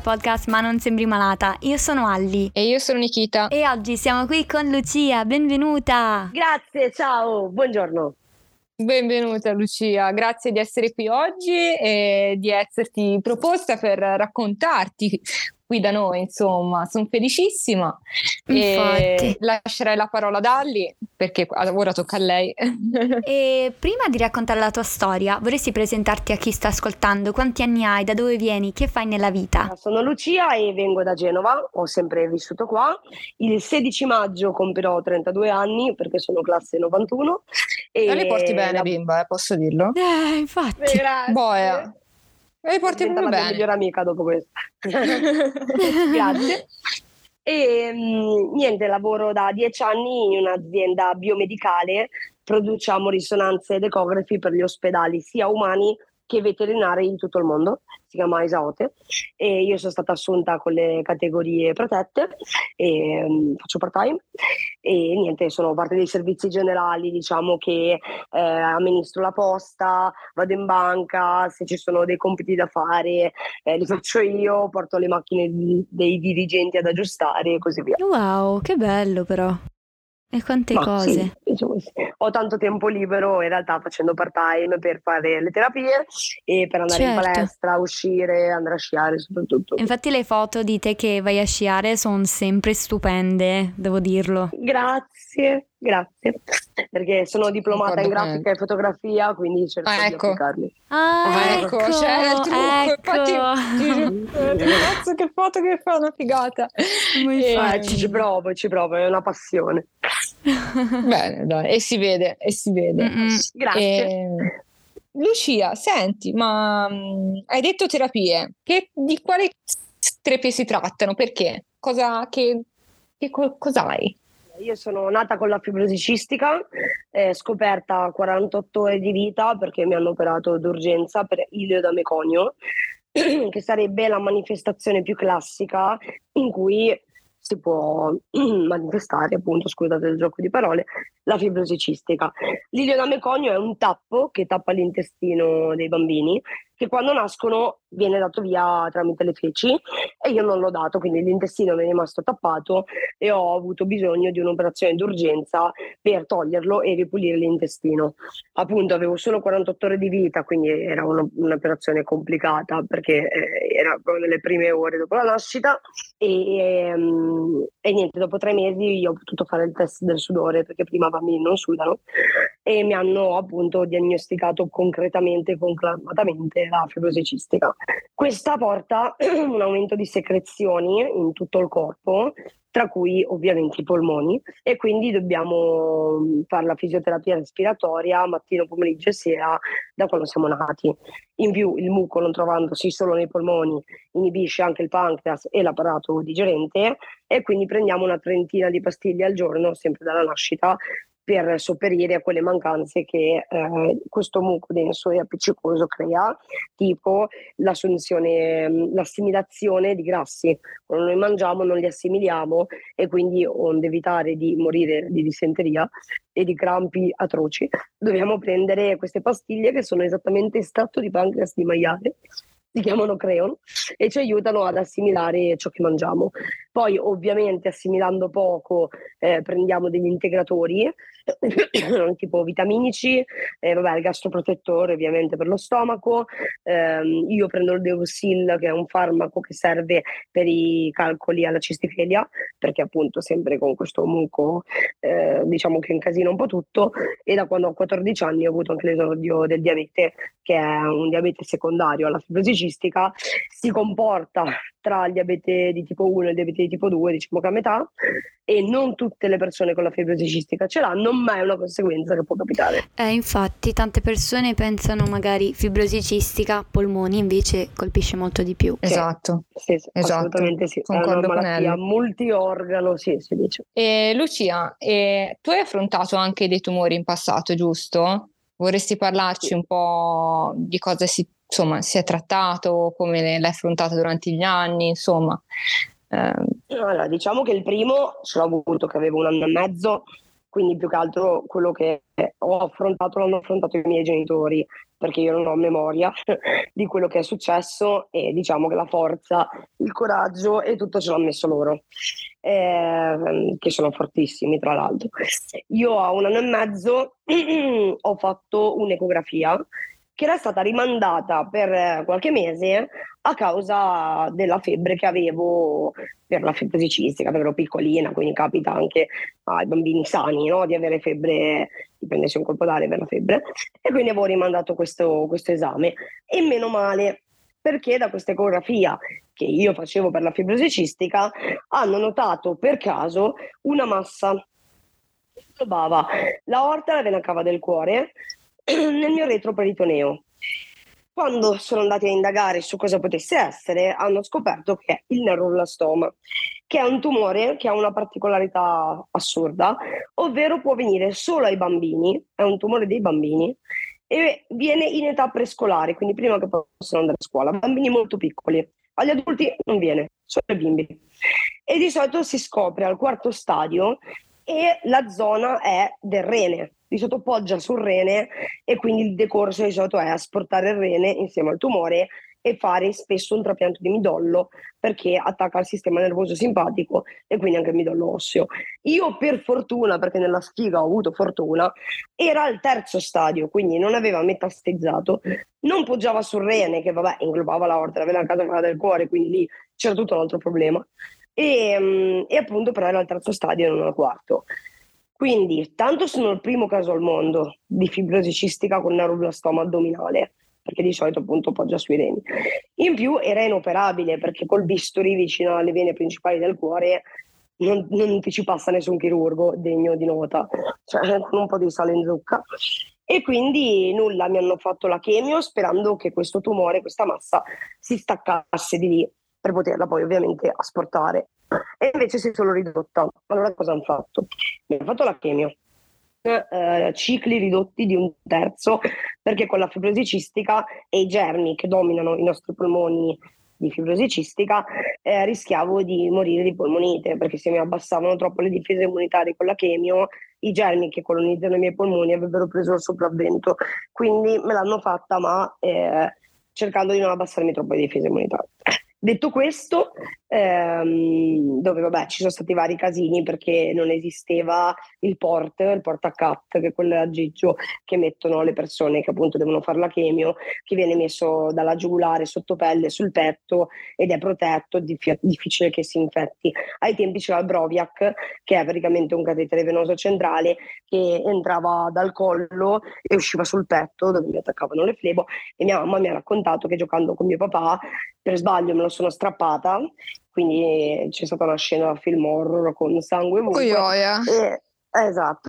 al podcast Ma non sembri malata. Io sono Alli. E io sono Nikita. E oggi siamo qui con Lucia, benvenuta. Grazie, ciao, buongiorno. Benvenuta Lucia, grazie di essere qui oggi e di esserti proposta per raccontarti qui da noi, insomma, sono felicissima. Infatti. E lascerei la parola ad Alli perché ora tocca a lei. e prima di raccontare la tua storia, vorresti presentarti a chi sta ascoltando? Quanti anni hai? Da dove vieni? Che fai nella vita? Sono Lucia e vengo da Genova, ho sempre vissuto qua. Il 16 maggio compirò 32 anni perché sono classe 91. E non li porti bene, la... bimba, eh, posso dirlo? Eh, infatti. Grazie. Boia. E porti bene. la mia migliore amica dopo questo. Grazie. E mh, niente, lavoro da dieci anni in un'azienda biomedicale, produciamo risonanze ed ecografi per gli ospedali sia umani che veterinari in tutto il mondo, si chiama Isaote e io sono stata assunta con le categorie protette e um, faccio part time e niente, sono parte dei servizi generali, diciamo che eh, amministro la posta, vado in banca, se ci sono dei compiti da fare eh, li faccio io, porto le macchine dei dirigenti ad aggiustare e così via. Wow, che bello però. E quante Ma cose. Sì, diciamo sì. Ho tanto tempo libero in realtà facendo part time per fare le terapie e per andare certo. in palestra, uscire, andare a sciare soprattutto. Infatti le foto di te che vai a sciare sono sempre stupende, devo dirlo. Grazie, grazie. Perché sono diplomata in grafica e fotografia, quindi cerco ah, ecco. di applicarli. Ah, ah ecco, ecco, c'è il trucco. Ecco. Infatti, ragazzo, che foto che fa una figata. E... Eh, ci, ci provo, ci provo, è una passione. Bene, dai, e si vede, e si vede. Mm-mm. Grazie. E... Lucia, senti, ma um, hai detto terapie, che, di quali terapie si trattano? Perché? Cosa, che, che, cos'hai? Io sono nata con la fibrosi cistica, eh, scoperta a 48 ore di vita perché mi hanno operato d'urgenza per ilio da meconio, che sarebbe la manifestazione più classica in cui si può manifestare, appunto, scusate il gioco di parole, la fibrosi cistica. L'ilioname conio è un tappo che tappa l'intestino dei bambini che quando nascono viene dato via tramite le feci e io non l'ho dato, quindi l'intestino mi è rimasto tappato e ho avuto bisogno di un'operazione d'urgenza per toglierlo e ripulire l'intestino. Appunto avevo solo 48 ore di vita, quindi era una, un'operazione complicata perché eh, era proprio nelle prime ore dopo la nascita e, um, e niente, dopo tre mesi ho potuto fare il test del sudore perché prima i bambini non sudano e mi hanno appunto diagnosticato concretamente, conclamatamente la fibrosi cistica. Questa porta un aumento di secrezioni in tutto il corpo, tra cui ovviamente i polmoni, e quindi dobbiamo fare la fisioterapia respiratoria mattino, pomeriggio e sera da quando siamo nati. In più il muco, non trovandosi solo nei polmoni, inibisce anche il pancreas e l'apparato digerente e quindi prendiamo una trentina di pastiglie al giorno, sempre dalla nascita, per sopperire a quelle mancanze che eh, questo muco denso e appiccicoso crea, tipo l'assunzione, l'assimilazione di grassi. Quando noi mangiamo non li assimiliamo e quindi onde evitare di morire di dissenteria e di crampi atroci, dobbiamo prendere queste pastiglie che sono esattamente estratto di pancreas di maiale si chiamano creon e ci aiutano ad assimilare ciò che mangiamo. Poi ovviamente assimilando poco eh, prendiamo degli integratori tipo vitaminici, eh, vabbè, il gastroprotettore ovviamente per lo stomaco, eh, io prendo il Deosil che è un farmaco che serve per i calcoli alla cistifelia perché appunto sempre con questo muco eh, diciamo che incasina un po' tutto. E da quando ho 14 anni ho avuto anche l'esordio del diabete che è un diabete secondario alla fibrosi cistica, si comporta tra il diabete di tipo 1 e il diabete di tipo 2, diciamo che a metà, e non tutte le persone con la fibrosi cistica ce l'hanno, ma è una conseguenza che può capitare. Eh, infatti, tante persone pensano magari fibrosi cistica, polmoni, invece colpisce molto di più. Esatto, sì, sì, esatto. assolutamente sì. Concordo è una malattia multiorgano, sì, si dice. E Lucia, eh, tu hai affrontato anche dei tumori in passato, giusto? Vorresti parlarci sì. un po' di cosa si insomma, si è trattato, come l'hai affrontato durante gli anni, insomma. Eh. Allora, diciamo che il primo ce l'ho avuto che avevo un anno e mezzo, quindi più che altro quello che ho affrontato l'hanno affrontato i miei genitori, perché io non ho memoria di quello che è successo e diciamo che la forza, il coraggio e tutto ce l'hanno messo loro, eh, che sono fortissimi tra l'altro. Io a un anno e mezzo ho fatto un'ecografia che era stata rimandata per qualche mese a causa della febbre che avevo per la febrosi cistica, ero piccolina, quindi capita anche ai bambini sani no? di avere febbre, di prendersi un colpo d'aria per la febbre, e quindi avevo rimandato questo, questo esame. E meno male, perché da questa ecografia che io facevo per la fibrosi cistica hanno notato per caso una massa che inglobava la orta e la vena cava del cuore nel mio retroperitoneo. Quando sono andati a indagare su cosa potesse essere, hanno scoperto che è il neuroblastoma, che è un tumore che ha una particolarità assurda, ovvero può venire solo ai bambini, è un tumore dei bambini, e viene in età prescolare, quindi prima che possano andare a scuola, bambini molto piccoli. Agli adulti non viene, solo ai bimbi. E di solito si scopre al quarto stadio e la zona è del rene, di solito poggia sul rene e quindi il decorso di è asportare il rene insieme al tumore e fare spesso un trapianto di midollo perché attacca il sistema nervoso simpatico e quindi anche il midollo osseo. Io per fortuna, perché nella sfiga ho avuto fortuna, era al terzo stadio, quindi non aveva metastizzato, non poggiava sul rene che vabbè inglobava la orta, la casa del cuore, quindi lì c'era tutto un altro problema. E, mm, e appunto però era al terzo stadio e non al quarto. Quindi, tanto sono il primo caso al mondo di fibrosi cistica con neuroblastoma addominale, perché di solito appunto poggia sui reni. In più era inoperabile perché col bisturi vicino alle vene principali del cuore non, non ti ci passa nessun chirurgo degno di nota, cioè con un po' di sale in zucca. E quindi nulla, mi hanno fatto la chemio sperando che questo tumore, questa massa, si staccasse di lì per poterla poi ovviamente asportare e invece si è solo ridotta. Allora cosa hanno fatto? Mi hanno fatto la chemio, eh, cicli ridotti di un terzo, perché con la fibrosi cistica e i germi che dominano i nostri polmoni di fibrosi cistica eh, rischiavo di morire di polmonite perché se mi abbassavano troppo le difese immunitarie con la chemio i germi che colonizzano i miei polmoni avrebbero preso il sopravvento quindi me l'hanno fatta ma eh, cercando di non abbassarmi troppo le difese immunitarie Detto questo, ehm, dove vabbè ci sono stati vari casini perché non esisteva il port, il portacat, che è quello aggeggio che mettono le persone che appunto devono fare la chemio, che viene messo dalla giugulare sotto pelle sul petto ed è protetto, dif- difficile che si infetti. Ai tempi c'era il Broviac, che è praticamente un catetere venoso centrale che entrava dal collo e usciva sul petto dove mi attaccavano le flebo e mia mamma mi ha raccontato che giocando con mio papà per sbaglio me lo sono strappata, quindi c'è stata una scena film horror con sangue ovunque. E, esatto.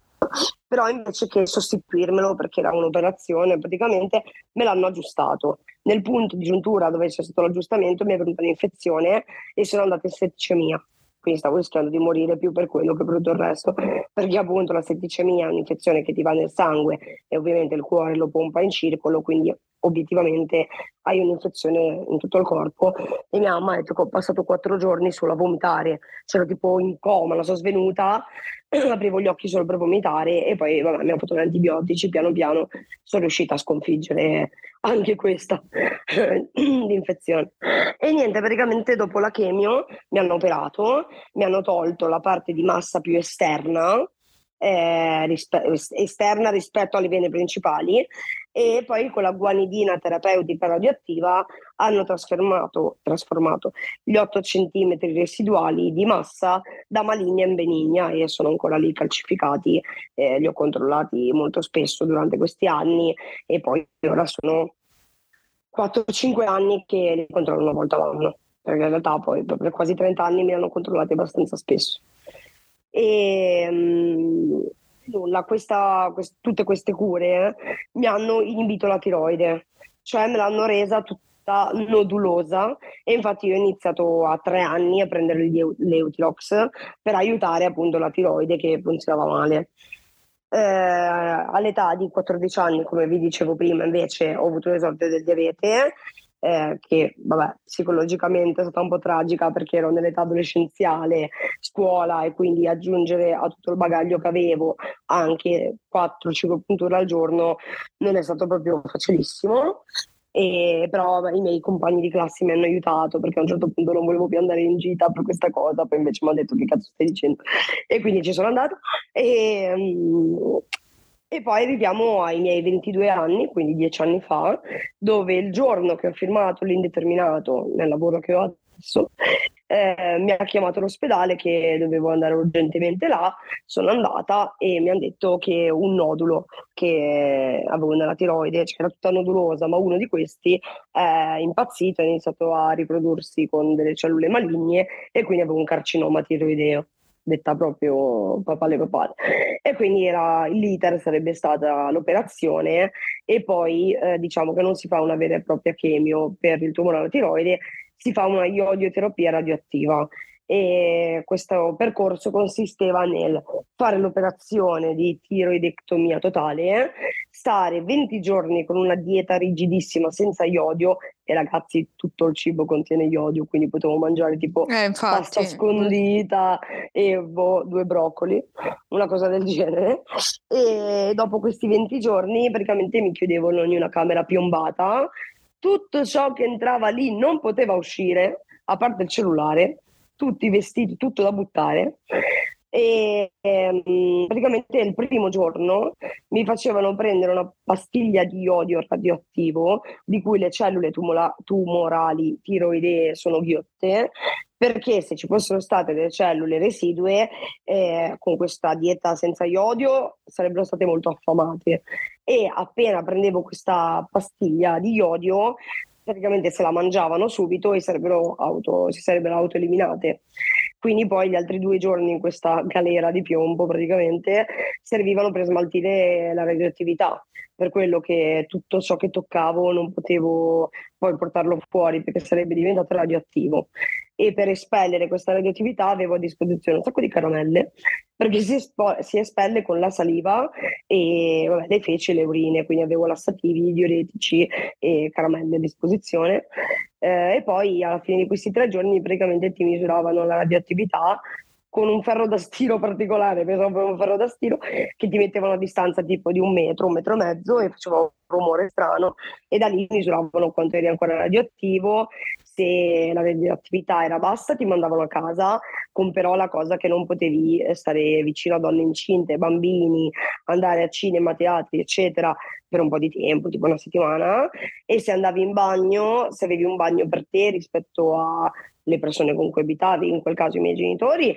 Però invece che sostituirmelo perché era un'operazione, praticamente me l'hanno aggiustato. Nel punto di giuntura dove c'è stato l'aggiustamento mi è venuta un'infezione e sono andata in setticemia quindi stavo rischiando di morire più per quello che per tutto il resto, perché appunto la setticemia è un'infezione che ti va nel sangue e ovviamente il cuore lo pompa in circolo, quindi obiettivamente hai un'infezione in tutto il corpo e mia mamma ha detto che ho passato quattro giorni solo a vomitare, c'ero tipo in coma, la sono svenuta, aprivo gli occhi solo per vomitare e poi vabbè, mi hanno fatto gli antibiotici, piano piano sono riuscita a sconfiggere anche questa infezione. E niente, praticamente dopo la chemio mi hanno operato, mi hanno tolto la parte di massa più esterna, eh, rispe- esterna rispetto alle vene principali e poi con la guanidina terapeutica radioattiva hanno trasformato, trasformato gli 8 cm residuali di massa da maligna in benigna e sono ancora lì calcificati, eh, li ho controllati molto spesso durante questi anni e poi ora sono 4-5 anni che li controllo una volta all'anno perché in realtà poi per quasi 30 anni mi hanno controllati abbastanza spesso. E um, nulla, questa, quest- tutte queste cure mi hanno inibito la tiroide, cioè me l'hanno resa tutta nodulosa e infatti io ho iniziato a tre anni a prendere l'Eutirox per aiutare appunto la tiroide che funzionava male. Eh, all'età di 14 anni, come vi dicevo prima, invece ho avuto l'esordio del diabete eh, che vabbè, psicologicamente è stata un po' tragica perché ero nell'età adolescenziale, scuola e quindi aggiungere a tutto il bagaglio che avevo anche 4-5 punture al giorno non è stato proprio facilissimo. E, però i miei compagni di classe mi hanno aiutato perché a un certo punto non volevo più andare in gita per questa cosa, poi invece mi hanno detto che cazzo stai dicendo e quindi ci sono andata e, um, e poi arriviamo ai miei 22 anni, quindi dieci anni fa, dove il giorno che ho firmato l'indeterminato nel lavoro che ho adesso, eh, mi ha chiamato l'ospedale che dovevo andare urgentemente là, sono andata e mi hanno detto che un nodulo che avevo nella tiroide, cioè era tutta nodulosa, ma uno di questi è impazzito, ha iniziato a riprodursi con delle cellule maligne e quindi avevo un carcinoma tiroideo detta proprio papale papale. E quindi era, l'iter sarebbe stata l'operazione e poi eh, diciamo che non si fa una vera e propria chemio per il tumore alla tiroide, si fa una iodioterapia radioattiva e questo percorso consisteva nel fare l'operazione di tiroidectomia totale, stare 20 giorni con una dieta rigidissima senza iodio e ragazzi tutto il cibo contiene iodio, quindi potevo mangiare tipo eh, pasta scondita e boh, due broccoli, una cosa del genere. E dopo questi 20 giorni praticamente mi chiudevano in una camera piombata, tutto ciò che entrava lì non poteva uscire, a parte il cellulare tutti i vestiti, tutto da buttare. E ehm, praticamente il primo giorno mi facevano prendere una pastiglia di iodio radioattivo di cui le cellule tumola- tumorali tiroidee sono ghiotte perché se ci fossero state delle cellule residue eh, con questa dieta senza iodio sarebbero state molto affamate e appena prendevo questa pastiglia di iodio praticamente se la mangiavano subito e sarebbero auto, si sarebbero autoeliminate. Quindi poi gli altri due giorni in questa galera di piombo praticamente servivano per smaltire la radioattività, per quello che tutto ciò che toccavo non potevo poi portarlo fuori perché sarebbe diventato radioattivo e per espellere questa radioattività avevo a disposizione un sacco di caramelle perché si, espo- si espelle con la saliva e vabbè, le feci le urine, quindi avevo lassativi, diuretici e caramelle a disposizione. Eh, e poi alla fine di questi tre giorni praticamente ti misuravano la radioattività con un ferro da stiro particolare, pensavo un ferro da stiro, che ti mettevano a distanza tipo di un metro, un metro e mezzo e faceva un rumore strano e da lì misuravano quanto eri ancora radioattivo se la radioattività era bassa ti mandavano a casa, con però la cosa che non potevi eh, stare vicino a donne incinte, bambini, andare a cinema, teatri, eccetera, per un po' di tempo, tipo una settimana, e se andavi in bagno, se avevi un bagno per te rispetto alle persone con cui abitavi, in quel caso i miei genitori,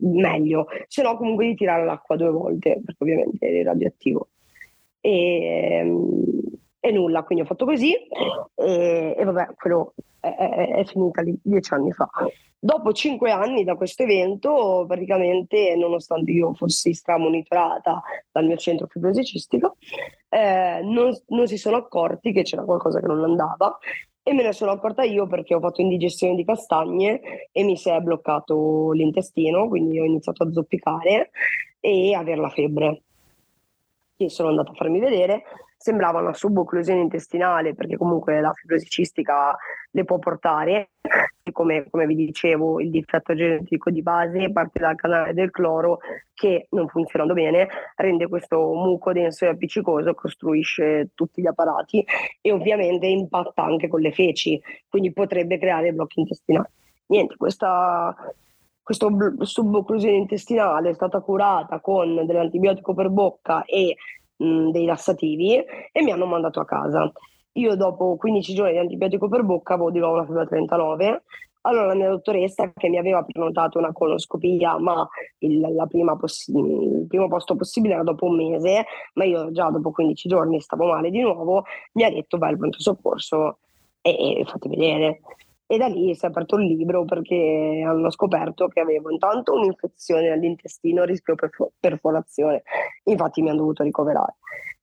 meglio, se no comunque di tirare l'acqua due volte, perché ovviamente eri radioattivo. E, ehm, e nulla, quindi ho fatto così e, e vabbè, quello è, è, è, finita lì dieci anni fa. Dopo cinque anni da questo evento, praticamente, nonostante io fossi stramonitorata dal mio centro fibrosi cistico, eh, non, non si sono accorti che c'era qualcosa che non andava e me ne sono accorta io perché ho fatto indigestione di castagne e mi si è bloccato l'intestino, quindi ho iniziato a zoppicare e avere la febbre. E sono andata a farmi vedere sembrava una subocclusione intestinale, perché comunque la fibrosi cistica le può portare, come, come, vi dicevo il difetto genetico di base parte dal canale del cloro che non funzionando bene rende questo muco denso e appiccicoso, costruisce tutti gli apparati e ovviamente impatta anche con le feci, quindi potrebbe creare blocchi intestinali. Niente, questa questa subocclusione intestinale è stata curata con dell'antibiotico per bocca e mh, dei lassativi e mi hanno mandato a casa. Io dopo 15 giorni di antibiotico per bocca avevo di nuovo una febbre 39. Allora la mia dottoressa che mi aveva prenotato una coloscopia, ma il, possi- il primo posto possibile era dopo un mese, ma io già dopo 15 giorni stavo male di nuovo, mi ha detto beh il pronto soccorso e, e fate vedere. E da lì si è aperto il libro perché hanno scoperto che avevo intanto un'infezione all'intestino a rischio perf- perforazione, infatti mi hanno dovuto ricoverare.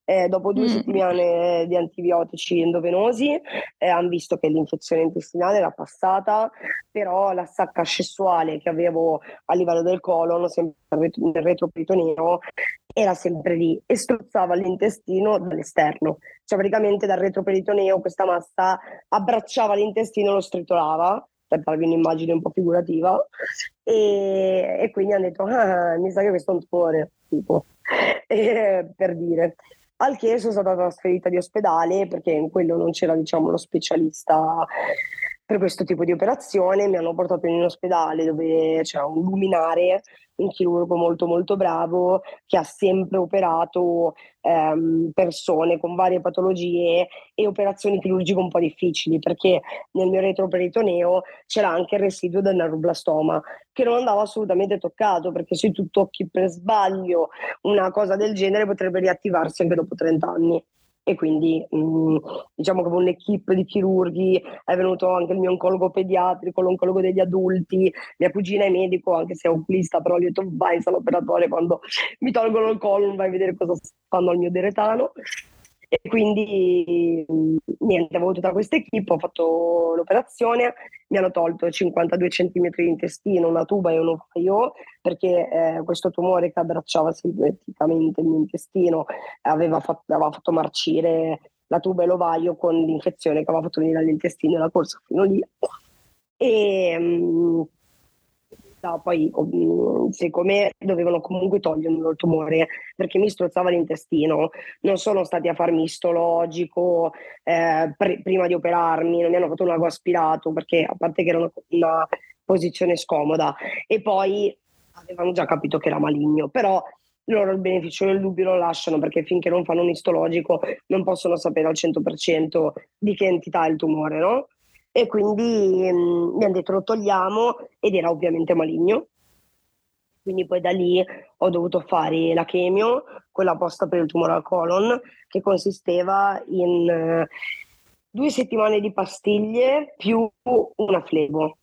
Eh, dopo due mm. settimane di antibiotici endovenosi eh, hanno visto che l'infezione intestinale era passata, però la sacca scessuale che avevo a livello del colon, sempre nel retroperitoneo, era sempre lì e strozzava l'intestino dall'esterno, cioè praticamente dal retroperitoneo questa massa abbracciava l'intestino lo stritolava per farvi un'immagine un po' figurativa. E, e quindi hanno detto ah, mi sa che questo è un tumore tipo e, per dire. Al che sono stata trasferita di ospedale perché in quello non c'era diciamo lo specialista per questo tipo di operazione mi hanno portato in un ospedale dove c'era un luminare un chirurgo molto molto bravo che ha sempre operato ehm, persone con varie patologie e operazioni chirurgiche un po' difficili perché nel mio retroperitoneo c'era anche il residuo del neuroblastoma che non andava assolutamente toccato perché se tu tocchi per sbaglio una cosa del genere potrebbe riattivarsi anche dopo 30 anni e quindi mh, mm, diciamo che con un'equipe di chirurghi è venuto anche il mio oncologo pediatrico, l'oncologo degli adulti, mia cugina è medico, anche se è oculista, però gli ho detto vai in sala operatoria quando mi tolgono il colon, vai a vedere cosa fanno al mio deretano e quindi niente, avevo tutta questa equipe, ho fatto l'operazione, mi hanno tolto 52 cm di intestino, una tuba e un ovaio, perché eh, questo tumore che abbracciava sinteticamente il mio intestino aveva fatto, aveva fatto marcire la tuba e l'ovaio con l'infezione che aveva fatto venire all'intestino e la corsa fino lì. E, realtà poi siccome dovevano comunque togliermi il tumore perché mi strozzava l'intestino, non sono stati a farmi istologico eh, pr- prima di operarmi, non mi hanno fatto un lago aspirato perché a parte che era una, una posizione scomoda e poi avevano già capito che era maligno, però loro il beneficio del dubbio lo lasciano perché finché non fanno un istologico non possono sapere al 100% di che entità è il tumore, no? E quindi mh, mm, mi hanno detto lo togliamo ed era ovviamente maligno. Quindi poi da lì ho dovuto fare la chemio, quella posta per il tumore al colon, che consisteva in uh, due settimane di pastiglie più una flebo.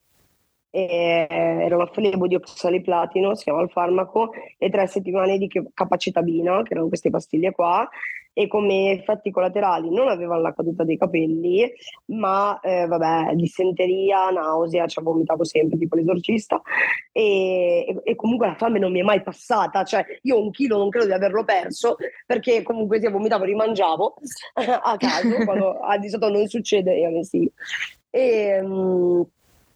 E, era una flebo di oxaliplatino, si chiama il farmaco, e tre settimane di capacitabina, che erano queste pastiglie qua, e come effetti collaterali. Non avevano la caduta dei capelli, ma eh, vabbè, dissenteria, nausea, ci cioè vomitavo sempre tipo l'esorcista. E, e, comunque la fame non mi è mai passata, cioè io un chilo non credo di averlo perso perché comunque se vomitavo rimangiavo a caso, quando di solito non succede, io mi sì. E, um,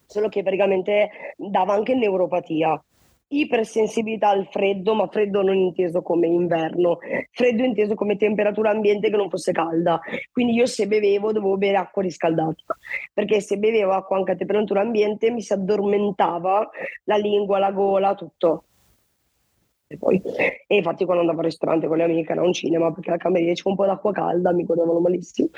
solo che praticamente dava anche neuropatia ipersensibilità al freddo, ma freddo non inteso come inverno, freddo inteso come temperatura ambiente che non fosse calda. Quindi io se bevevo dovevo bere acqua riscaldata, perché se bevevo acqua anche a temperatura ambiente mi si addormentava la lingua, la gola, tutto. E, poi, e infatti quando andavo al ristorante con le amiche era un cinema perché la cameriera c'era un po' d'acqua calda, mi godevano malissimo.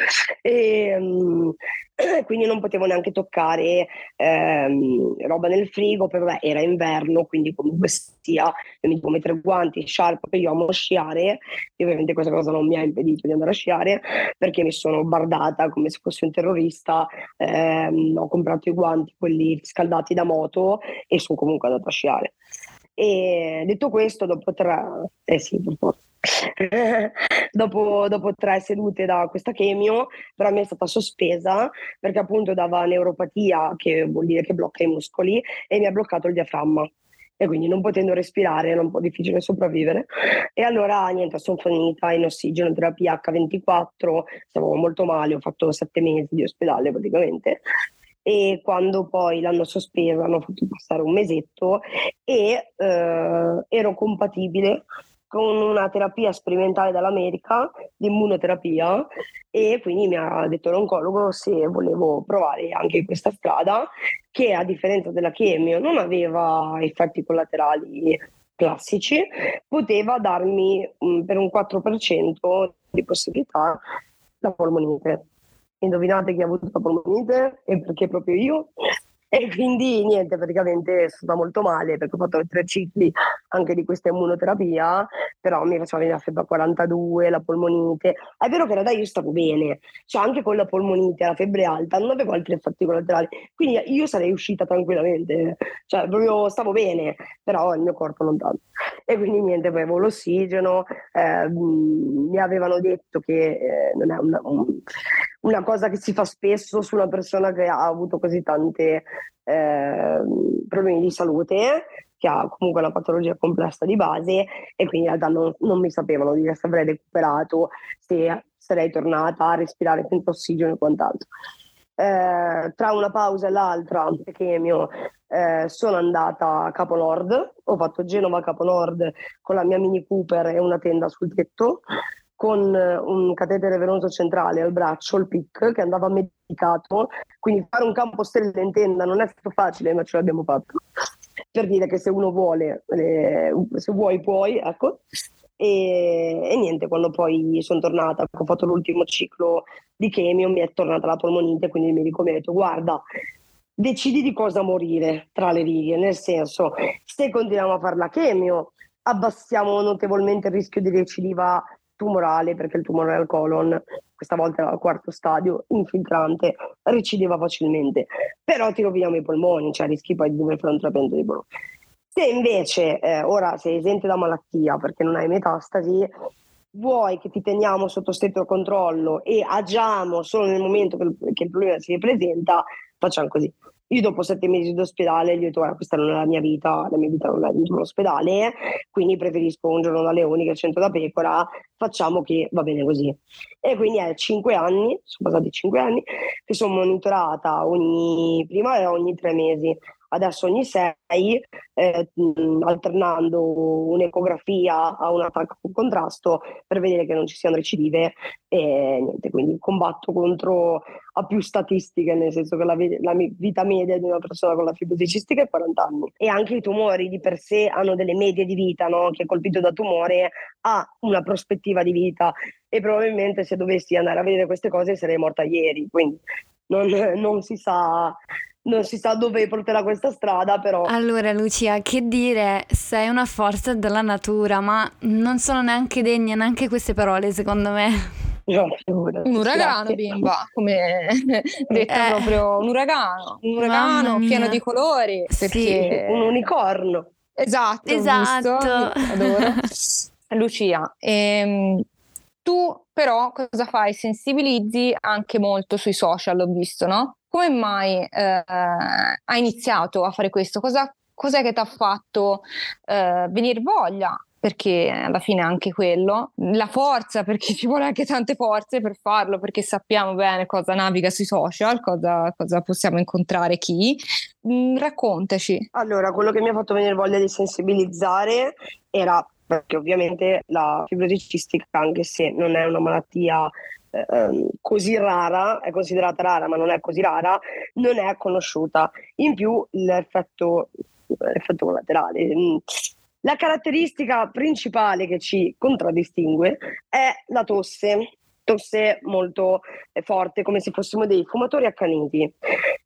E, um, quindi non potevo neanche toccare um, roba nel frigo, poi vabbè era inverno, quindi comunque sia, mi devo mettere guanti, sciarpe, io amo sciare, e ovviamente questa cosa non mi ha impedito di andare a sciare perché mi sono bardata come se fossi un terrorista, um, ho comprato i guanti, quelli scaldati da moto e sono comunque andata a sciare. E detto questo, dopo tre, eh sì, dopo, dopo tre sedute da questa chemio, però mi è stata sospesa perché appunto dava neuropatia, che vuol dire che blocca i muscoli, e mi ha bloccato il diaframma e quindi non potendo respirare era un po' difficile sopravvivere. E allora niente, sono finita in ossigeno terapia H24, stavo molto male, ho fatto sette mesi di ospedale praticamente e quando poi l'hanno sospesa hanno fatto passare un mesetto e eh, ero compatibile con una terapia sperimentale dall'America di immunoterapia e quindi mi ha detto l'oncologo se volevo provare anche questa strada che a differenza della chemio non aveva effetti collaterali classici, poteva darmi um, per un 4% di possibilità la polmonite. Indovinate chi ha avuto la polmonite e perché proprio io? E quindi niente, praticamente sono stata molto male perché ho fatto tre cicli anche di questa immunoterapia, però mi faceva venire la febbre a 42, la polmonite. È vero che in realtà io stavo bene, cioè anche con la polmonite, la febbre alta, non avevo altri effetti collaterali, quindi io sarei uscita tranquillamente, cioè proprio stavo bene, però il mio corpo non tanto. E quindi niente, avevo l'ossigeno, eh, mi avevano detto che eh, non è una, un, una cosa che si fa spesso su una persona che ha avuto così tante eh, problemi di salute che ha comunque una patologia complessa di base e quindi in realtà non, non mi sapevano dire se avrei recuperato, se sarei tornata a respirare senza ossigeno e quant'altro. Eh, tra una pausa e l'altra, perché mio, eh, sono andata a Capo Nord, ho fatto Genova Capo Nord con la mia Mini Cooper e una tenda sul tetto, con un catetere venoso centrale al braccio, il PIC, che andava medicato. Quindi fare un campo stelle in tenda non è stato facile, ma ce l'abbiamo fatto. Per dire che se uno vuole, eh, se vuoi puoi, ecco. E, e, niente, quando poi sono tornata, ho fatto l'ultimo ciclo di chemio, mi è tornata la polmonite, quindi il medico mi ha detto guarda, decidi di cosa morire tra le righe, nel senso, se continuiamo a fare la chemio, abbassiamo notevolmente il rischio di recidiva tumorale, perché il tumore al colon, questa volta era al quarto stadio, infiltrante, recidiva facilmente, però ti roviniamo i polmoni, cioè rischi poi di dover fare un trattamento di polmone. Se invece eh, ora sei esente da malattia perché non hai metastasi, vuoi che ti teniamo sotto stretto controllo e agiamo solo nel momento che, che il problema si ripresenta, facciamo così. Io dopo sette mesi di ospedale gli ho detto questa non è la mia vita, la mia vita non è dentro l'ospedale, quindi preferisco un giorno da leoni che cento da pecora, facciamo che va bene così. E quindi è cinque anni, sono passati cinque anni, che sono monitorata ogni, prima era ogni tre mesi, adesso ogni sei, eh, alternando un'ecografia a un attacco con contrasto per vedere che non ci siano recidive e niente, quindi combatto contro a più statistiche, nel senso che la, la vita media di una persona con la fibrosi cistica è 40 anni e anche i tumori di per sé hanno delle medie di vita, no? chi è colpito da tumore ha una prospettiva di vita e probabilmente se dovessi andare a vedere queste cose sarei morta ieri, quindi non, non si sa non si sa dove porterà questa strada, però. Allora, Lucia, che dire, sei una forza della natura, ma non sono neanche degne neanche queste parole, secondo me. No, un uragano, bimba, come detto eh, proprio un uragano, un uragano pieno di colori. Sì, un unicorno. Esatto, esatto. Adoro. Lucia, ehm, tu però cosa fai? Sensibilizzi anche molto sui social, ho visto, no? Come mai eh, hai iniziato a fare questo? Cosa, cos'è che ti ha fatto eh, venire voglia? Perché alla fine anche quello, la forza, perché ci vuole anche tante forze per farlo, perché sappiamo bene cosa naviga sui social, cosa, cosa possiamo incontrare chi. Mm, raccontaci. Allora, quello che mi ha fatto venire voglia di sensibilizzare era perché ovviamente la fibrosi cistica, anche se non è una malattia Ehm, così rara, è considerata rara ma non è così rara, non è conosciuta. In più l'effetto, l'effetto collaterale. Mm, la caratteristica principale che ci contraddistingue è la tosse, tosse molto eh, forte, come se fossimo dei fumatori accaniti.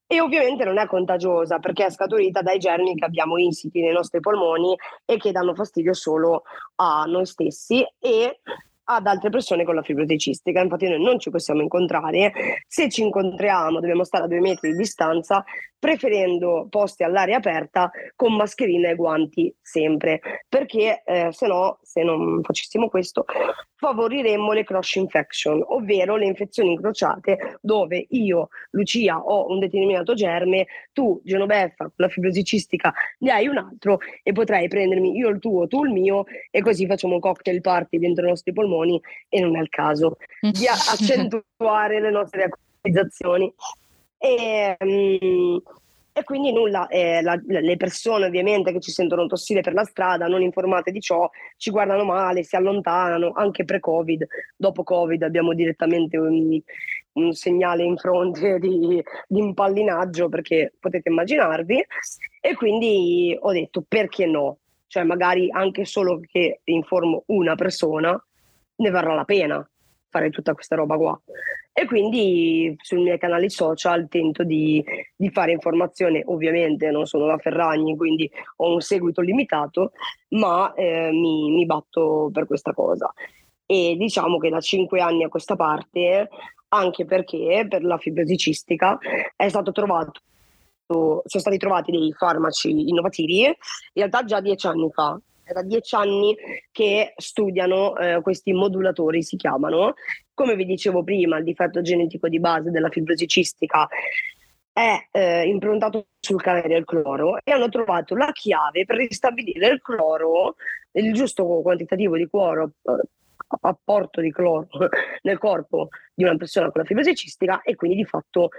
E ovviamente non è contagiosa perché è scaturita dai germi che abbiamo insiti nei nostri polmoni e che danno fastidio solo a noi stessi e ad altre persone con la fibrosi cistica. Infatti noi non ci possiamo incontrare, se ci incontriamo dobbiamo stare a due metri di distanza, preferendo posti all'aria aperta con mascherina e guanti sempre, perché eh, se no, se non facessimo questo, favoriremmo le cross infection, ovvero le infezioni incrociate dove io, Lucia, ho un determinato germe, tu, Genoveffa, con la fibrosi cistica, ne hai un altro e potrai prendermi io il tuo, tu il mio e così facciamo un cocktail party dentro i nostri polmoni e non è il caso di accentuare le nostre acquisizioni. E, um, e quindi nulla, eh, la, le persone ovviamente che ci sentono tossire per la strada, non informate di ciò, ci guardano male, si allontanano, anche pre-Covid, dopo Covid abbiamo direttamente un, un segnale in fronte di, di impallinaggio perché potete immaginarvi. E quindi ho detto perché no, cioè magari anche solo che informo una persona ne varrà la pena fare tutta questa roba qua. E quindi sui miei canali social tento di, di, fare informazione, ovviamente non sono la Ferragni, quindi ho un seguito limitato, ma eh, mi, mi batto per questa cosa. E diciamo che da cinque anni a questa parte, anche perché per la fibrosi cistica è stato trovato sono stati trovati dei farmaci innovativi in realtà già dieci anni fa è da dieci anni che studiano eh, questi modulatori, si chiamano. Come vi dicevo prima, il difetto genetico di base della fibrosi cistica è eh, improntato sul canale del cloro e hanno trovato la chiave per ristabilire il cloro, il giusto quantitativo di cloro, eh, apporto di cloro nel corpo di una persona con la fibrosi cistica e quindi di fatto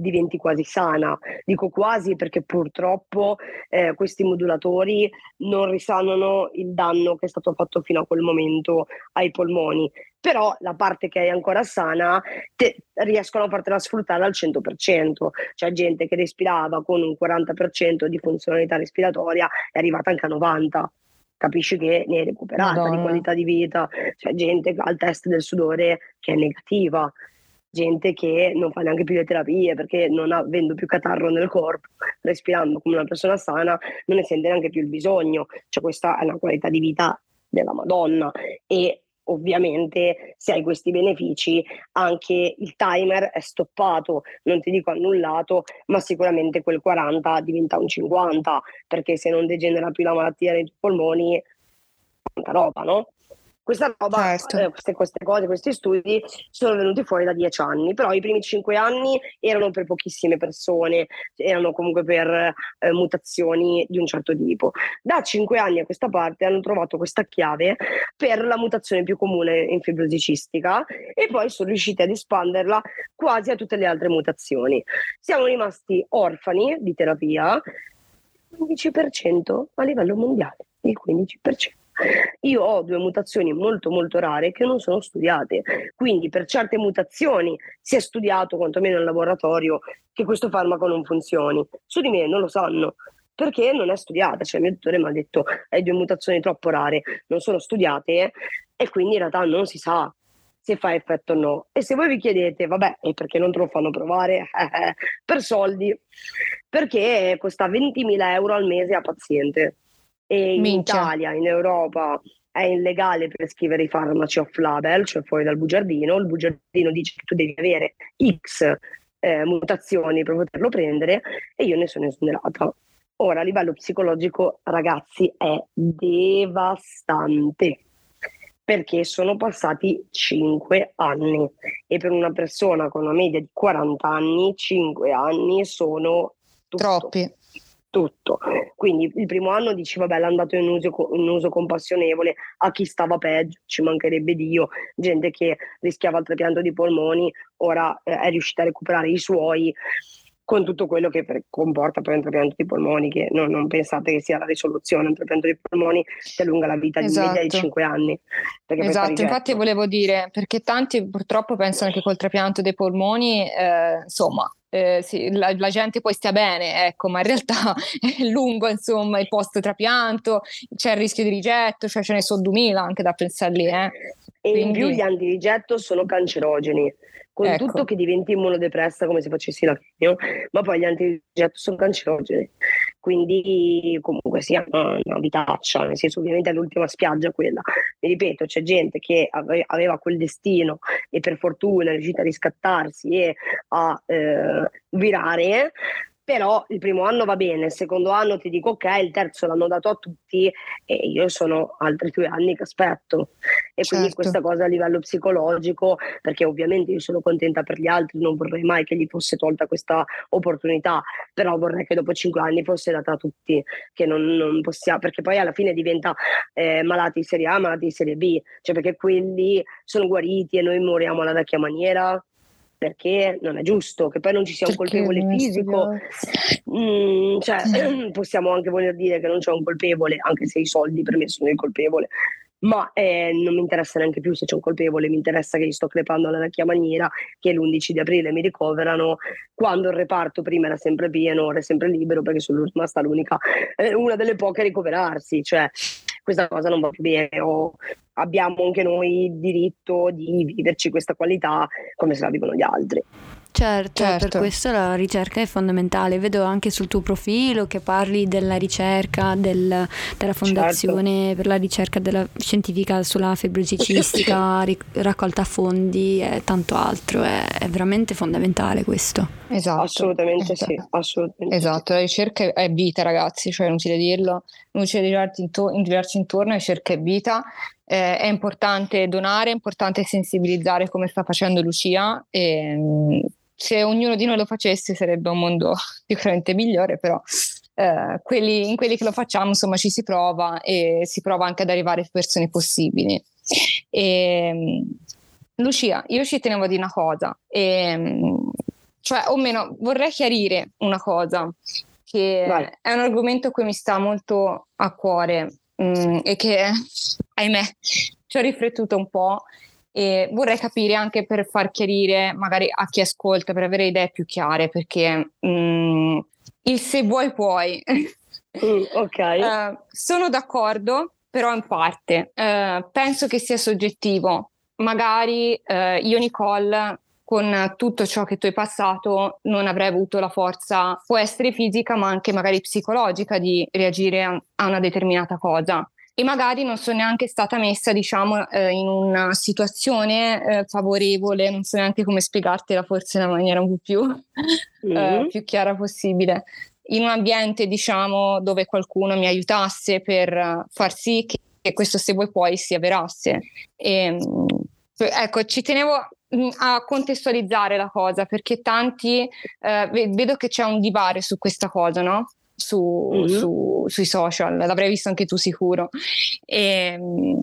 diventi quasi sana. Dico quasi perché purtroppo eh, questi modulatori non risanano il danno che è stato fatto fino a quel momento ai polmoni, però la parte che è ancora sana te, riescono a fartela sfruttare al 100%. C'è gente che respirava con un 40% di funzionalità respiratoria è arrivata anche a 90% capisci che ne è recuperata Madonna. di qualità di vita. C'è gente al test del sudore che è negativa, gente che non fa neanche più le terapie perché non avendo più catarro nel corpo, respirando come una persona sana, non ne sente neanche più il bisogno. Cioè questa è una qualità di vita della Madonna e ovviamente se hai questi benefici anche il timer è stoppato, non ti dico annullato, ma sicuramente quel 40 diventa un 50 perché se non degenera più la malattia nei polmoni, tanta roba, no? Questa roba, certo. eh, queste, queste, cose, questi studi sono venuti fuori da dieci anni, però i primi cinque anni erano per pochissime persone, erano comunque per eh, mutazioni di un certo tipo. Da cinque anni a questa parte hanno trovato questa chiave per la mutazione più comune in fibrosi cistica e poi sono riusciti ad espanderla quasi a tutte le altre mutazioni. Siamo rimasti orfani di terapia, 15% a livello mondiale, il 15%. Io ho due mutazioni molto molto rare che non sono studiate, quindi per certe mutazioni si è studiato quantomeno in laboratorio che questo farmaco non funzioni. Su di me non lo sanno perché non è studiata, cioè il mio dottore mi ha detto hai due mutazioni troppo rare, non sono studiate e quindi in realtà non si sa se fa effetto o no. E se voi vi chiedete, vabbè, perché non te lo fanno provare? per soldi, perché costa 20.000 euro al mese a paziente e in Minchia. Italia, in Europa è illegale prescrivere i farmaci off label, cioè fuori dal bugiardino. Il bugiardino dice che tu devi avere X eh, mutazioni per poterlo prendere e io ne sono esonerata. Ora, a livello psicologico, ragazzi, è devastante perché sono passati 5 anni e per una persona con una media di 40 anni, 5 anni sono tutto. troppi tutto. Quindi il primo anno dici, vabbè, l'ha andato in uso, in uso compassionevole a chi stava peggio, ci mancherebbe Dio, gente che rischiava il trapianto di polmoni, ora eh, è riuscita a recuperare i suoi con tutto quello che per, comporta poi un trapianto di polmoni, che non, non, pensate che sia la risoluzione, un trapianto di polmoni ti allunga la vita esatto. di media di 5 anni. Esatto, infatti volevo dire, perché tanti purtroppo pensano che col trapianto dei polmoni, eh, insomma, eh, sì, la, la, gente poi stia bene, ecco, ma in realtà è lungo, insomma, il post trapianto, c'è il rischio di rigetto, cioè ce ne sono 2000 anche da pensare lì, eh. E Quindi... in più gli antirigetto sono cancerogeni, con ecco. tutto che diventi immunodepressa come se facessi la chimio, ma poi gli antirigetto sono cancerogeni quindi comunque sia una, una vitaccia, nel senso ovviamente è l'ultima spiaggia quella. Mi ripeto, c'è gente che ave, aveva quel destino e per fortuna è riuscita a riscattarsi e a eh, virare, però il primo anno va bene, il secondo anno ti dico ok, il terzo l'hanno dato a tutti e io sono altri due anni che aspetto. E certo. quindi questa cosa a livello psicologico, perché ovviamente io sono contenta per gli altri, non vorrei mai che gli fosse tolta questa opportunità, però vorrei che dopo cinque anni fosse data a tutti, che non, non possiamo, perché poi alla fine diventa eh, malati di serie A, malati di serie B, cioè perché quelli sono guariti e noi moriamo alla vecchia maniera perché non è giusto che poi non ci sia un perché colpevole fisico. Mm, cioè, possiamo anche voler dire che non c'è un colpevole, anche se i soldi per me sono il colpevole. Ma eh, non mi interessa neanche più se c'è un colpevole, mi interessa che gli sto crepando alla vecchia maniera, che l'11 di aprile mi ricoverano, quando il reparto prima era sempre pieno, ora è sempre libero perché sono rimasta l'unica, eh, una delle poche a ricoverarsi. Cioè, questa cosa non va più bene o abbiamo anche noi il diritto di viverci questa qualità come se la vivono gli altri. Certo, certo, per questo la ricerca è fondamentale. Vedo anche sul tuo profilo che parli della ricerca del, della certo. Fondazione certo. per la ricerca della, scientifica sulla fibrosi cistica, raccolta fondi e tanto altro. È, è, veramente fondamentale questo. Esatto. Assolutamente esatto. sì, assolutamente Esatto, la ricerca è vita ragazzi, cioè non si deve dirlo, non ci deve girarci intorno, intorno, la ricerca è vita eh, è importante donare, è importante sensibilizzare come sta facendo Lucia e, se ognuno di noi lo facesse sarebbe un mondo sicuramente migliore, però eh, quelli, in quelli che lo facciamo insomma ci si prova e si prova anche ad arrivare più persone possibili. E, ehm, Lucia, io ci tenevo dire una cosa, e, ehm, cioè, o meno vorrei chiarire una cosa, che Vai. è un argomento a cui mi sta molto a cuore mh, mm, e che, ahimè, ci ho riflettuto un po' e vorrei capire anche per far chiarire magari a chi ascolta, per avere idee più chiare, perché mh, mm, il se vuoi puoi. Mm, ok. Uh, sono d'accordo, però in parte. Uh, penso che sia soggettivo. Magari uh, io, Nicole, con tutto ciò che tu hai passato, non avrei avuto la forza, può essere fisica, ma anche magari psicologica, di reagire a, a una determinata cosa e magari non sono neanche stata messa, diciamo, eh, in una situazione eh, favorevole, non so neanche come spiegartela, forse in una maniera un po' più, mm-hmm. eh, più chiara possibile. In un ambiente, diciamo, dove qualcuno mi aiutasse per far sì che, che questo se vuoi puoi si avverasse. E, mm, ecco, ci tenevo mm, a contestualizzare la cosa perché tanti eh, vedo che c'è un divario su questa cosa, no? Su, mm-hmm. su, sui social, l'avrai visto anche tu sicuro. E, ehm,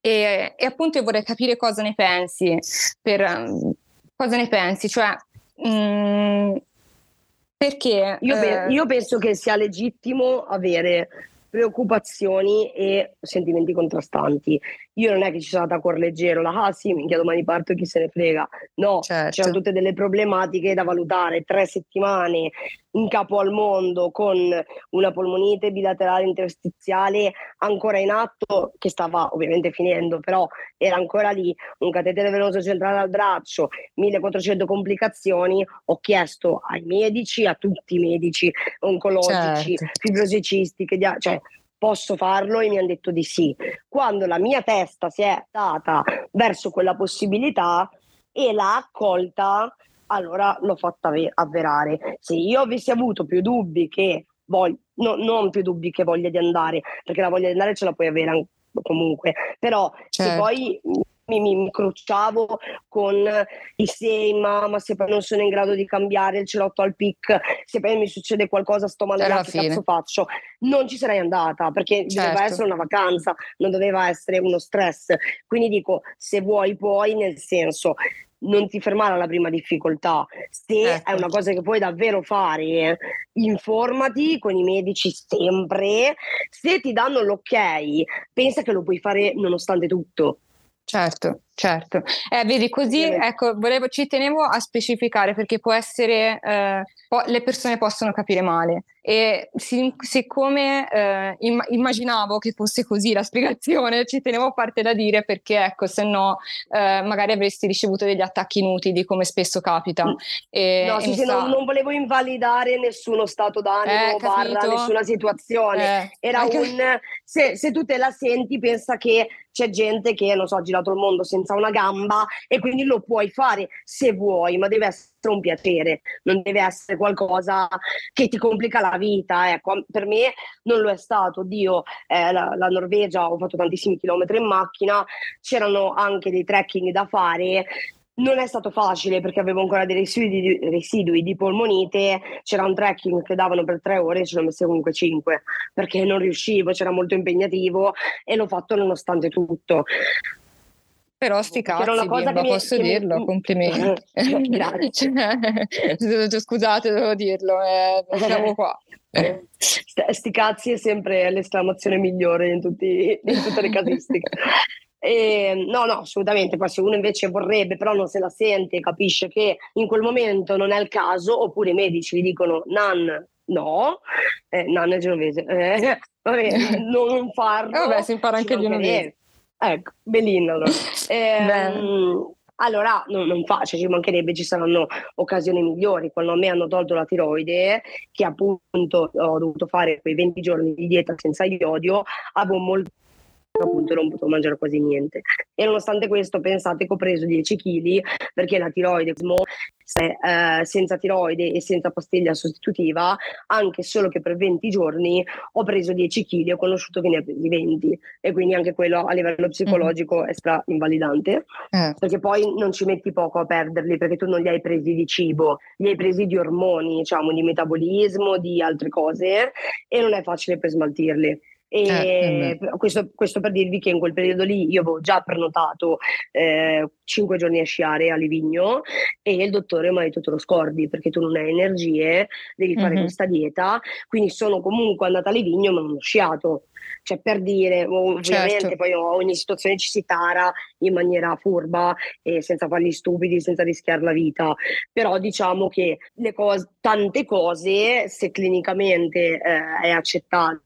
e, e, appunto io vorrei capire cosa ne pensi, per, cosa ne pensi, cioè mh, mm, perché... Io, eh, io penso che sia legittimo avere preoccupazioni e sentimenti contrastanti. Io non è che ci sono andata a cuor leggero, la ah sì, minchia domani parto chi se ne frega. No, certo. c'erano tutte delle problematiche da valutare, tre settimane in capo al mondo con una polmonite bilaterale interstiziale ancora in atto, che stava ovviamente finendo, però era ancora lì, un catetere venoso centrale al braccio, 1400 complicazioni, ho chiesto ai medici, a tutti i medici oncologici, certo. fibrosicisti, cioè posso farlo e mi hanno detto di sì. Quando la mia testa si è data verso quella possibilità e l'ha accolta, allora l'ho fatta avverare. Se io avessi avuto più dubbi che voglio, no, non più dubbi che voglia di andare, perché la voglia di andare ce la puoi avere comunque, però certo. se poi mi, mi, crucciavo con il sei ma se poi non sono in grado di cambiare il celotto al pic, se poi mi succede qualcosa sto male, che fine. cazzo faccio? Non ci sarei andata perché certo. doveva essere una vacanza, non doveva essere uno stress. Quindi dico, se vuoi puoi, nel senso non ti fermare alla prima difficoltà. Se ecco. è una cosa che puoi davvero fare, informati con i medici sempre. Se ti danno l'ok, pensa che lo puoi fare nonostante tutto. Certo, certo. Eh, vedi, così, ecco, volevo, ci tenevo a specificare perché può essere, eh, po- le persone possono capire male e si, siccome eh, im- immaginavo che fosse così la spiegazione, ci tenevo a parte da dire perché ecco, se no eh, magari avresti ricevuto degli attacchi inutili come spesso capita. Mm. E, no, e sì, sì, sta... non, non, volevo invalidare nessuno stato d'animo, eh, barra nessuna situazione. Eh, Era anche... un... Se, se tu te la senti, pensa che c'è gente che, non so, ha girato il mondo senza una gamba e quindi lo puoi fare se vuoi, ma deve essere un piacere, non deve essere qualcosa che ti complica la vita. Ecco, per me non lo è stato. Dio, eh, la, la, Norvegia, ho fatto tantissimi chilometri in macchina, c'erano anche dei trekking da fare. Non è stato facile perché avevo ancora dei residui, residui di polmonite, c'era un trekking che davano per tre ore, ce ne ho messe comunque cinque perché non riuscivo, c'era molto impegnativo e l'ho fatto nonostante tutto. Però sti cazzi, bimba, mi, posso dirlo, mi... complimenti. Grazie. Cioè, scusate, devo dirlo, eh, siamo qua. Sti cazzi è sempre l'esclamazione migliore in, tutti, in tutte le casistiche. E, no, no, assolutamente. Poi se uno invece vorrebbe, però non se la sente, capisce che in quel momento non è il caso, oppure i medici gli dicono nan, no, eh, nan è genovese, eh, vabbè, non farlo. Eh, vabbè, si impara anche il genovese. Ecco, bellino allora. Ehm, allora non, non faccio, ci mancherebbe, ci saranno occasioni migliori. Quando a me hanno tolto la tiroide, che appunto ho dovuto fare quei 20 giorni di dieta senza iodio, avevo molto appunto non potevo mangiare quasi niente. E nonostante questo pensate che ho preso 10 kg perché la tiroide eh, senza tiroide e senza pastiglia sostitutiva, anche solo che per 20 giorni ho preso 10 kg, ho conosciuto che ne ha presi 20 e quindi anche quello a livello psicologico mm. è stra invalidante eh. perché poi non ci metti poco a perderli perché tu non li hai presi di cibo, li hai presi di ormoni, diciamo, di metabolismo, di altre cose e non è facile per smaltirli. E eh, questo, questo, per dirvi che in quel periodo lì io avevo già prenotato eh, 5 giorni a sciare a Livigno e il dottore mi ha detto te lo scordi perché tu non hai energie, devi fare mm-hmm. questa dieta. Quindi sono comunque andata a Livigno ma non ho sciato. Cioè per dire, ovviamente certo. poi ogni situazione ci si tara in maniera furba e senza farli stupidi, senza rischiare la vita. Però diciamo che le cose, tante cose, se clinicamente eh, è accettato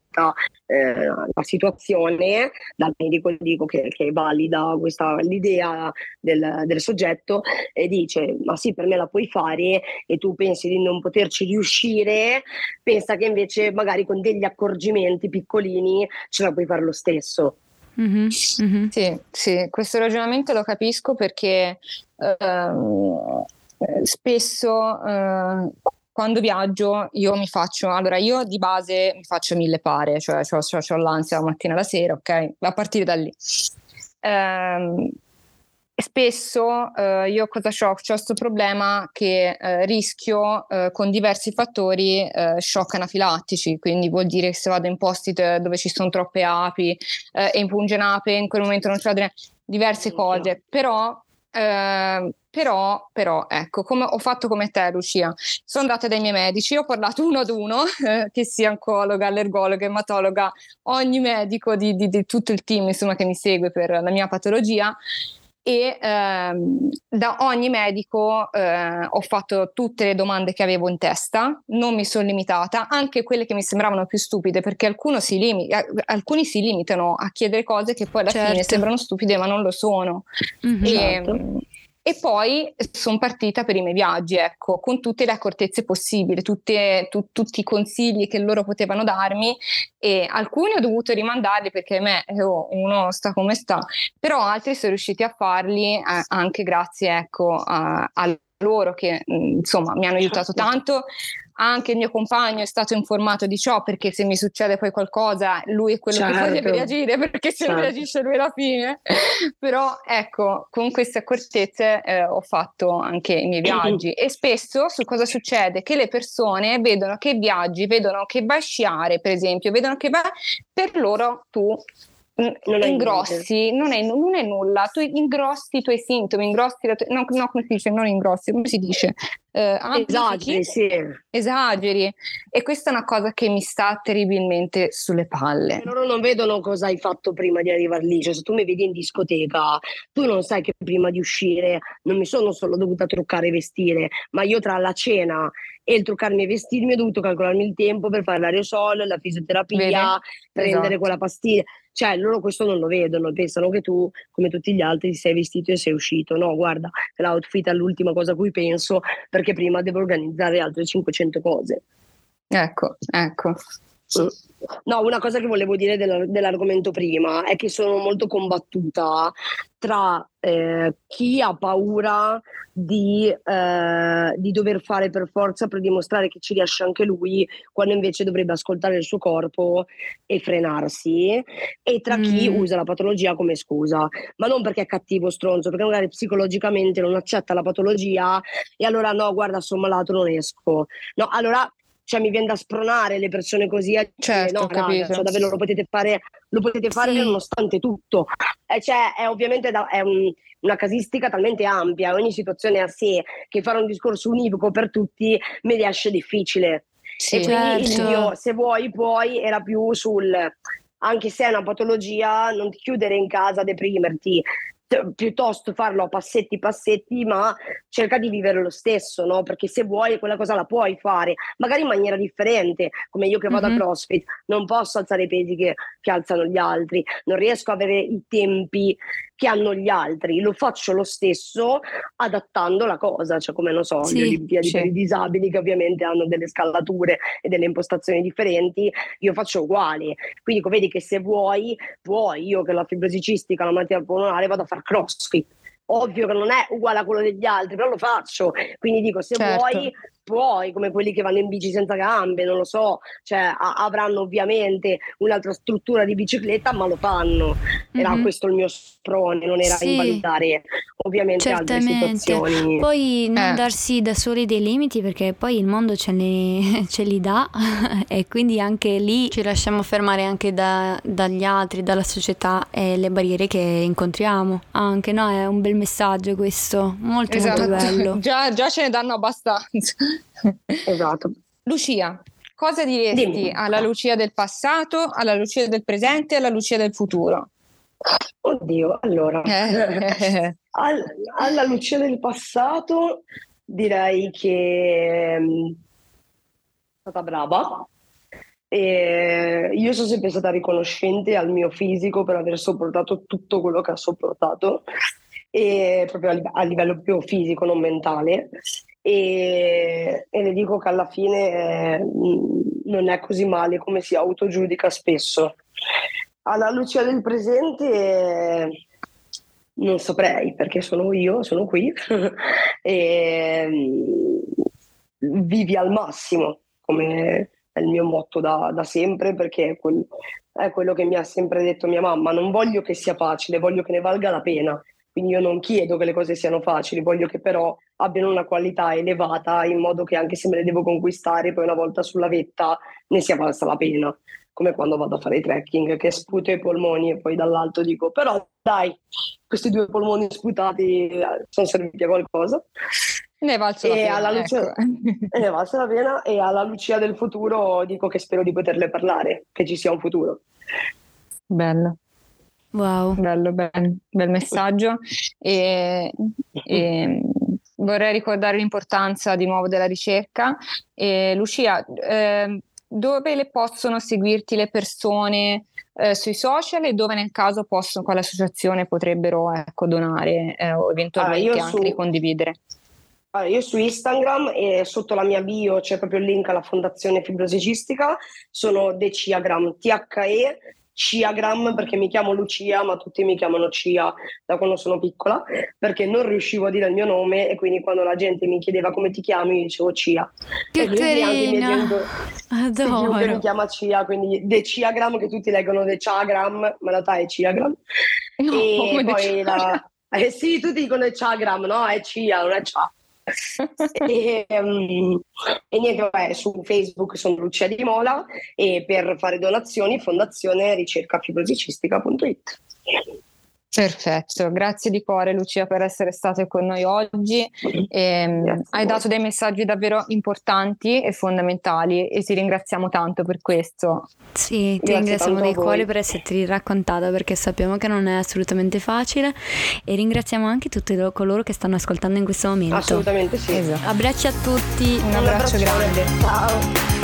eh, la situazione, dal medico dico che, che è valida questa, l'idea del, del, soggetto e dice ma sì per me la puoi fare e tu pensi di non poterci riuscire, pensa che invece magari con degli accorgimenti piccolini ce la puoi fare lo stesso. Mm-hmm. Mm-hmm. Sì, sì, questo ragionamento lo capisco perché uh, spesso uh, quando viaggio io mi faccio, allora io di base mi faccio mille pare, cioè ho l'ansia la mattina e la sera, ok? A partire da lì. Ehm, spesso eh, io cosa ho? Ho questo problema che eh, rischio eh, con diversi fattori eh, shock anafilattici, quindi vuol dire che se vado in posti dove ci sono troppe api eh, e in pungenape in quel momento non c'è diverse cose, però eh, però, però, ecco, come ho fatto come te, Lucia. Sono andata dai miei medici, ho parlato uno ad uno, eh, che sia oncologa, allergologa, ematologa, ogni medico di, di, di, tutto il team insomma, che mi segue per la mia patologia. E ehm, da ogni medico eh, ho fatto tutte le domande che avevo in testa, non mi sono limitata, anche quelle che mi sembravano più stupide, perché si limi- eh, alcuni si limitano a chiedere cose che poi alla certo. fine sembrano stupide, ma non lo sono. Mm-hmm. E, certo. E poi sono partita per i miei viaggi, ecco, con tutte le accortezze possibili, tutte, tu, tutti i consigli che loro potevano darmi e alcuni ho dovuto rimandarli perché me, oh, uno sta come sta, però altri sono riusciti a farli eh, anche grazie, ecco, a, a loro che insomma mi hanno aiutato certo. tanto anche il mio compagno è stato informato di ciò perché se mi succede poi qualcosa lui è quello certo. che poi deve reagire perché se certo. non reagisce lui è la fine però ecco con queste accortezze eh, ho fatto anche i miei viaggi e spesso su cosa succede che le persone vedono che viaggi vedono che vai a sciare per esempio vedono che vai per loro tu non ingrossi, non è, non è, nulla, tu ingrossi i tuoi sintomi, ingrossi la tua, no, no, come si dice, non ingrossi, come si dice? Eh, esageri, sì. Esageri. E questa è una cosa che mi sta terribilmente sulle palle. Loro non vedono cosa hai fatto prima di arrivare lì, cioè se tu mi vedi in discoteca, tu non sai che prima di uscire non mi sono solo dovuta truccare e vestire, ma io tra la cena e il truccarmi e vestirmi ho dovuto calcolarmi il tempo per fare l'aerosol, la fisioterapia, Vede? prendere esatto. quella pastiglia. Cioè, loro questo non lo vedono, pensano che tu, come tutti gli altri, ti sei vestito e sei uscito. No, guarda, l'outfit è l'ultima cosa a cui penso perché prima devo organizzare altre 500 cose. Ecco, ecco. No, una cosa che volevo dire dell'argomento prima è che sono molto combattuta tra eh, chi ha paura di, eh, di, dover fare per forza per dimostrare che ci riesce anche lui, quando invece dovrebbe ascoltare il suo corpo e frenarsi, e tra mm. chi usa la patologia come scusa, ma non perché è cattivo stronzo, perché magari psicologicamente non accetta la patologia e allora no, guarda, sono malato, non esco. No, allora cioè mi viene da spronare le persone così a certo, no, raga, cioè, davvero lo potete fare, lo potete fare sì. nonostante tutto. Eh, cioè, è ovviamente da, è un, una casistica talmente ampia, ogni situazione a sé, che fare un discorso univoco per tutti mi riesce difficile. Sì, e quindi certo. il mio, se vuoi, poi era più sul anche se è una patologia, non ti chiudere in casa, deprimerti, piuttosto farlo a passetti passetti, ma cerca di vivere lo stesso, no? Perché se vuoi quella cosa la puoi fare, magari in maniera differente, come io che vado mm-hmm. a CrossFit, non posso alzare i pesi che, che alzano gli altri, non riesco a avere i tempi che hanno gli altri, lo faccio lo stesso adattando la cosa, cioè come non so, sì, le Olimpiadi sì. per i disabili che ovviamente hanno delle scalature e delle impostazioni differenti, io faccio uguali. Quindi vedi che se vuoi, vuoi, io che la fibrosi cistica, la malattia polmonare, vado a fare crossfit ovvio che non è uguale a quello degli altri, però lo faccio. Quindi dico, se certo. vuoi puoi, come quelli che vanno in bici senza gambe, non lo so, cioè a- avranno ovviamente un'altra struttura di bicicletta, ma lo fanno. Era mm-hmm. questo il mio sprone, non era sì. invalidare ovviamente Certamente. altre situazioni. Poi non eh. darsi da soli dei limiti perché poi il mondo ce li, ce li dà e quindi anche lì ci lasciamo fermare anche da, dagli altri, dalla società e le barriere che incontriamo. Anche no, è un bel messaggio questo, molto esatto. molto bello. già, già ce ne danno abbastanza. Esatto. Lucia, cosa diresti Dimmi. alla Lucia del passato, alla Lucia del presente e alla Lucia del futuro? Oddio, allora. All, alla Lucia del passato direi che mm, è stata brava. E io sono sempre stata riconoscente al mio fisico per aver sopportato tutto quello che ha sopportato, e proprio a, a livello più fisico, non mentale e, e, le dico che alla fine eh, non è così male come si autogiudica spesso. Alla luce del presente non saprei perché sono io, sono qui e vivi al massimo come è il mio motto da, da sempre perché è, quel, è quello che mi ha sempre detto mia mamma, non voglio che sia facile, voglio che ne valga la pena quindi io non chiedo che le cose siano facili, voglio che però abbiano una qualità elevata in modo che anche se me le devo conquistare, poi una volta sulla vetta ne sia valsa la pena. Come quando vado a fare i trekking, che sputo i polmoni e poi dall'alto dico, però dai, questi due polmoni sputati eh, sono serviti a qualcosa. Ne valso la pena. Luce, ecco. ne valso la pena e alla lucia del futuro dico che spero di poterle parlare, che ci sia un futuro. Bello. Wow. Bello, bel, bel messaggio. E, e, vorrei ricordare l'importanza di nuovo della ricerca. E, Lucia, eh, dove le possono seguirti le persone eh, sui social e dove nel caso possono con l'associazione potrebbero ecco, donare eh, o eventualmente ah, anche su... ricondividere? Allora, io su Instagram e sotto la mia bio c'è proprio il link alla Fondazione Fibrosi Cistica, sono Deciagram, THE Ciagram perché mi chiamo Lucia, ma tutti mi chiamano Cia da quando sono piccola, perché non riuscivo a dire il mio nome e quindi quando la gente mi chiedeva come ti chiami, io dicevo Cia. Che carina! Adoro! mi chiama Cia, quindi De Ciagram, che tutti leggono De Ciagram, ma in realtà è Ciagram. No, e poi la... Eh sì, tutti dicono Ciagram, no? È Cia, non è Cia e, um, e, niente, vabbè, su Facebook sono Lucia Di Mola e per fare donazioni fondazione ricercafibrosicistica.it. Perfetto, grazie di cuore Lucia per essere stata con noi oggi. E, hai dato dei messaggi davvero importanti e fondamentali e ti ringraziamo tanto per questo. Sì, ti grazie ringraziamo di cuore per esserti raccontata perché sappiamo che non è assolutamente facile e ringraziamo anche tutti coloro che stanno ascoltando in questo momento. Assolutamente sì. Esatto. Abbracci a tutti. Un, Un abbraccio grande. Ciao.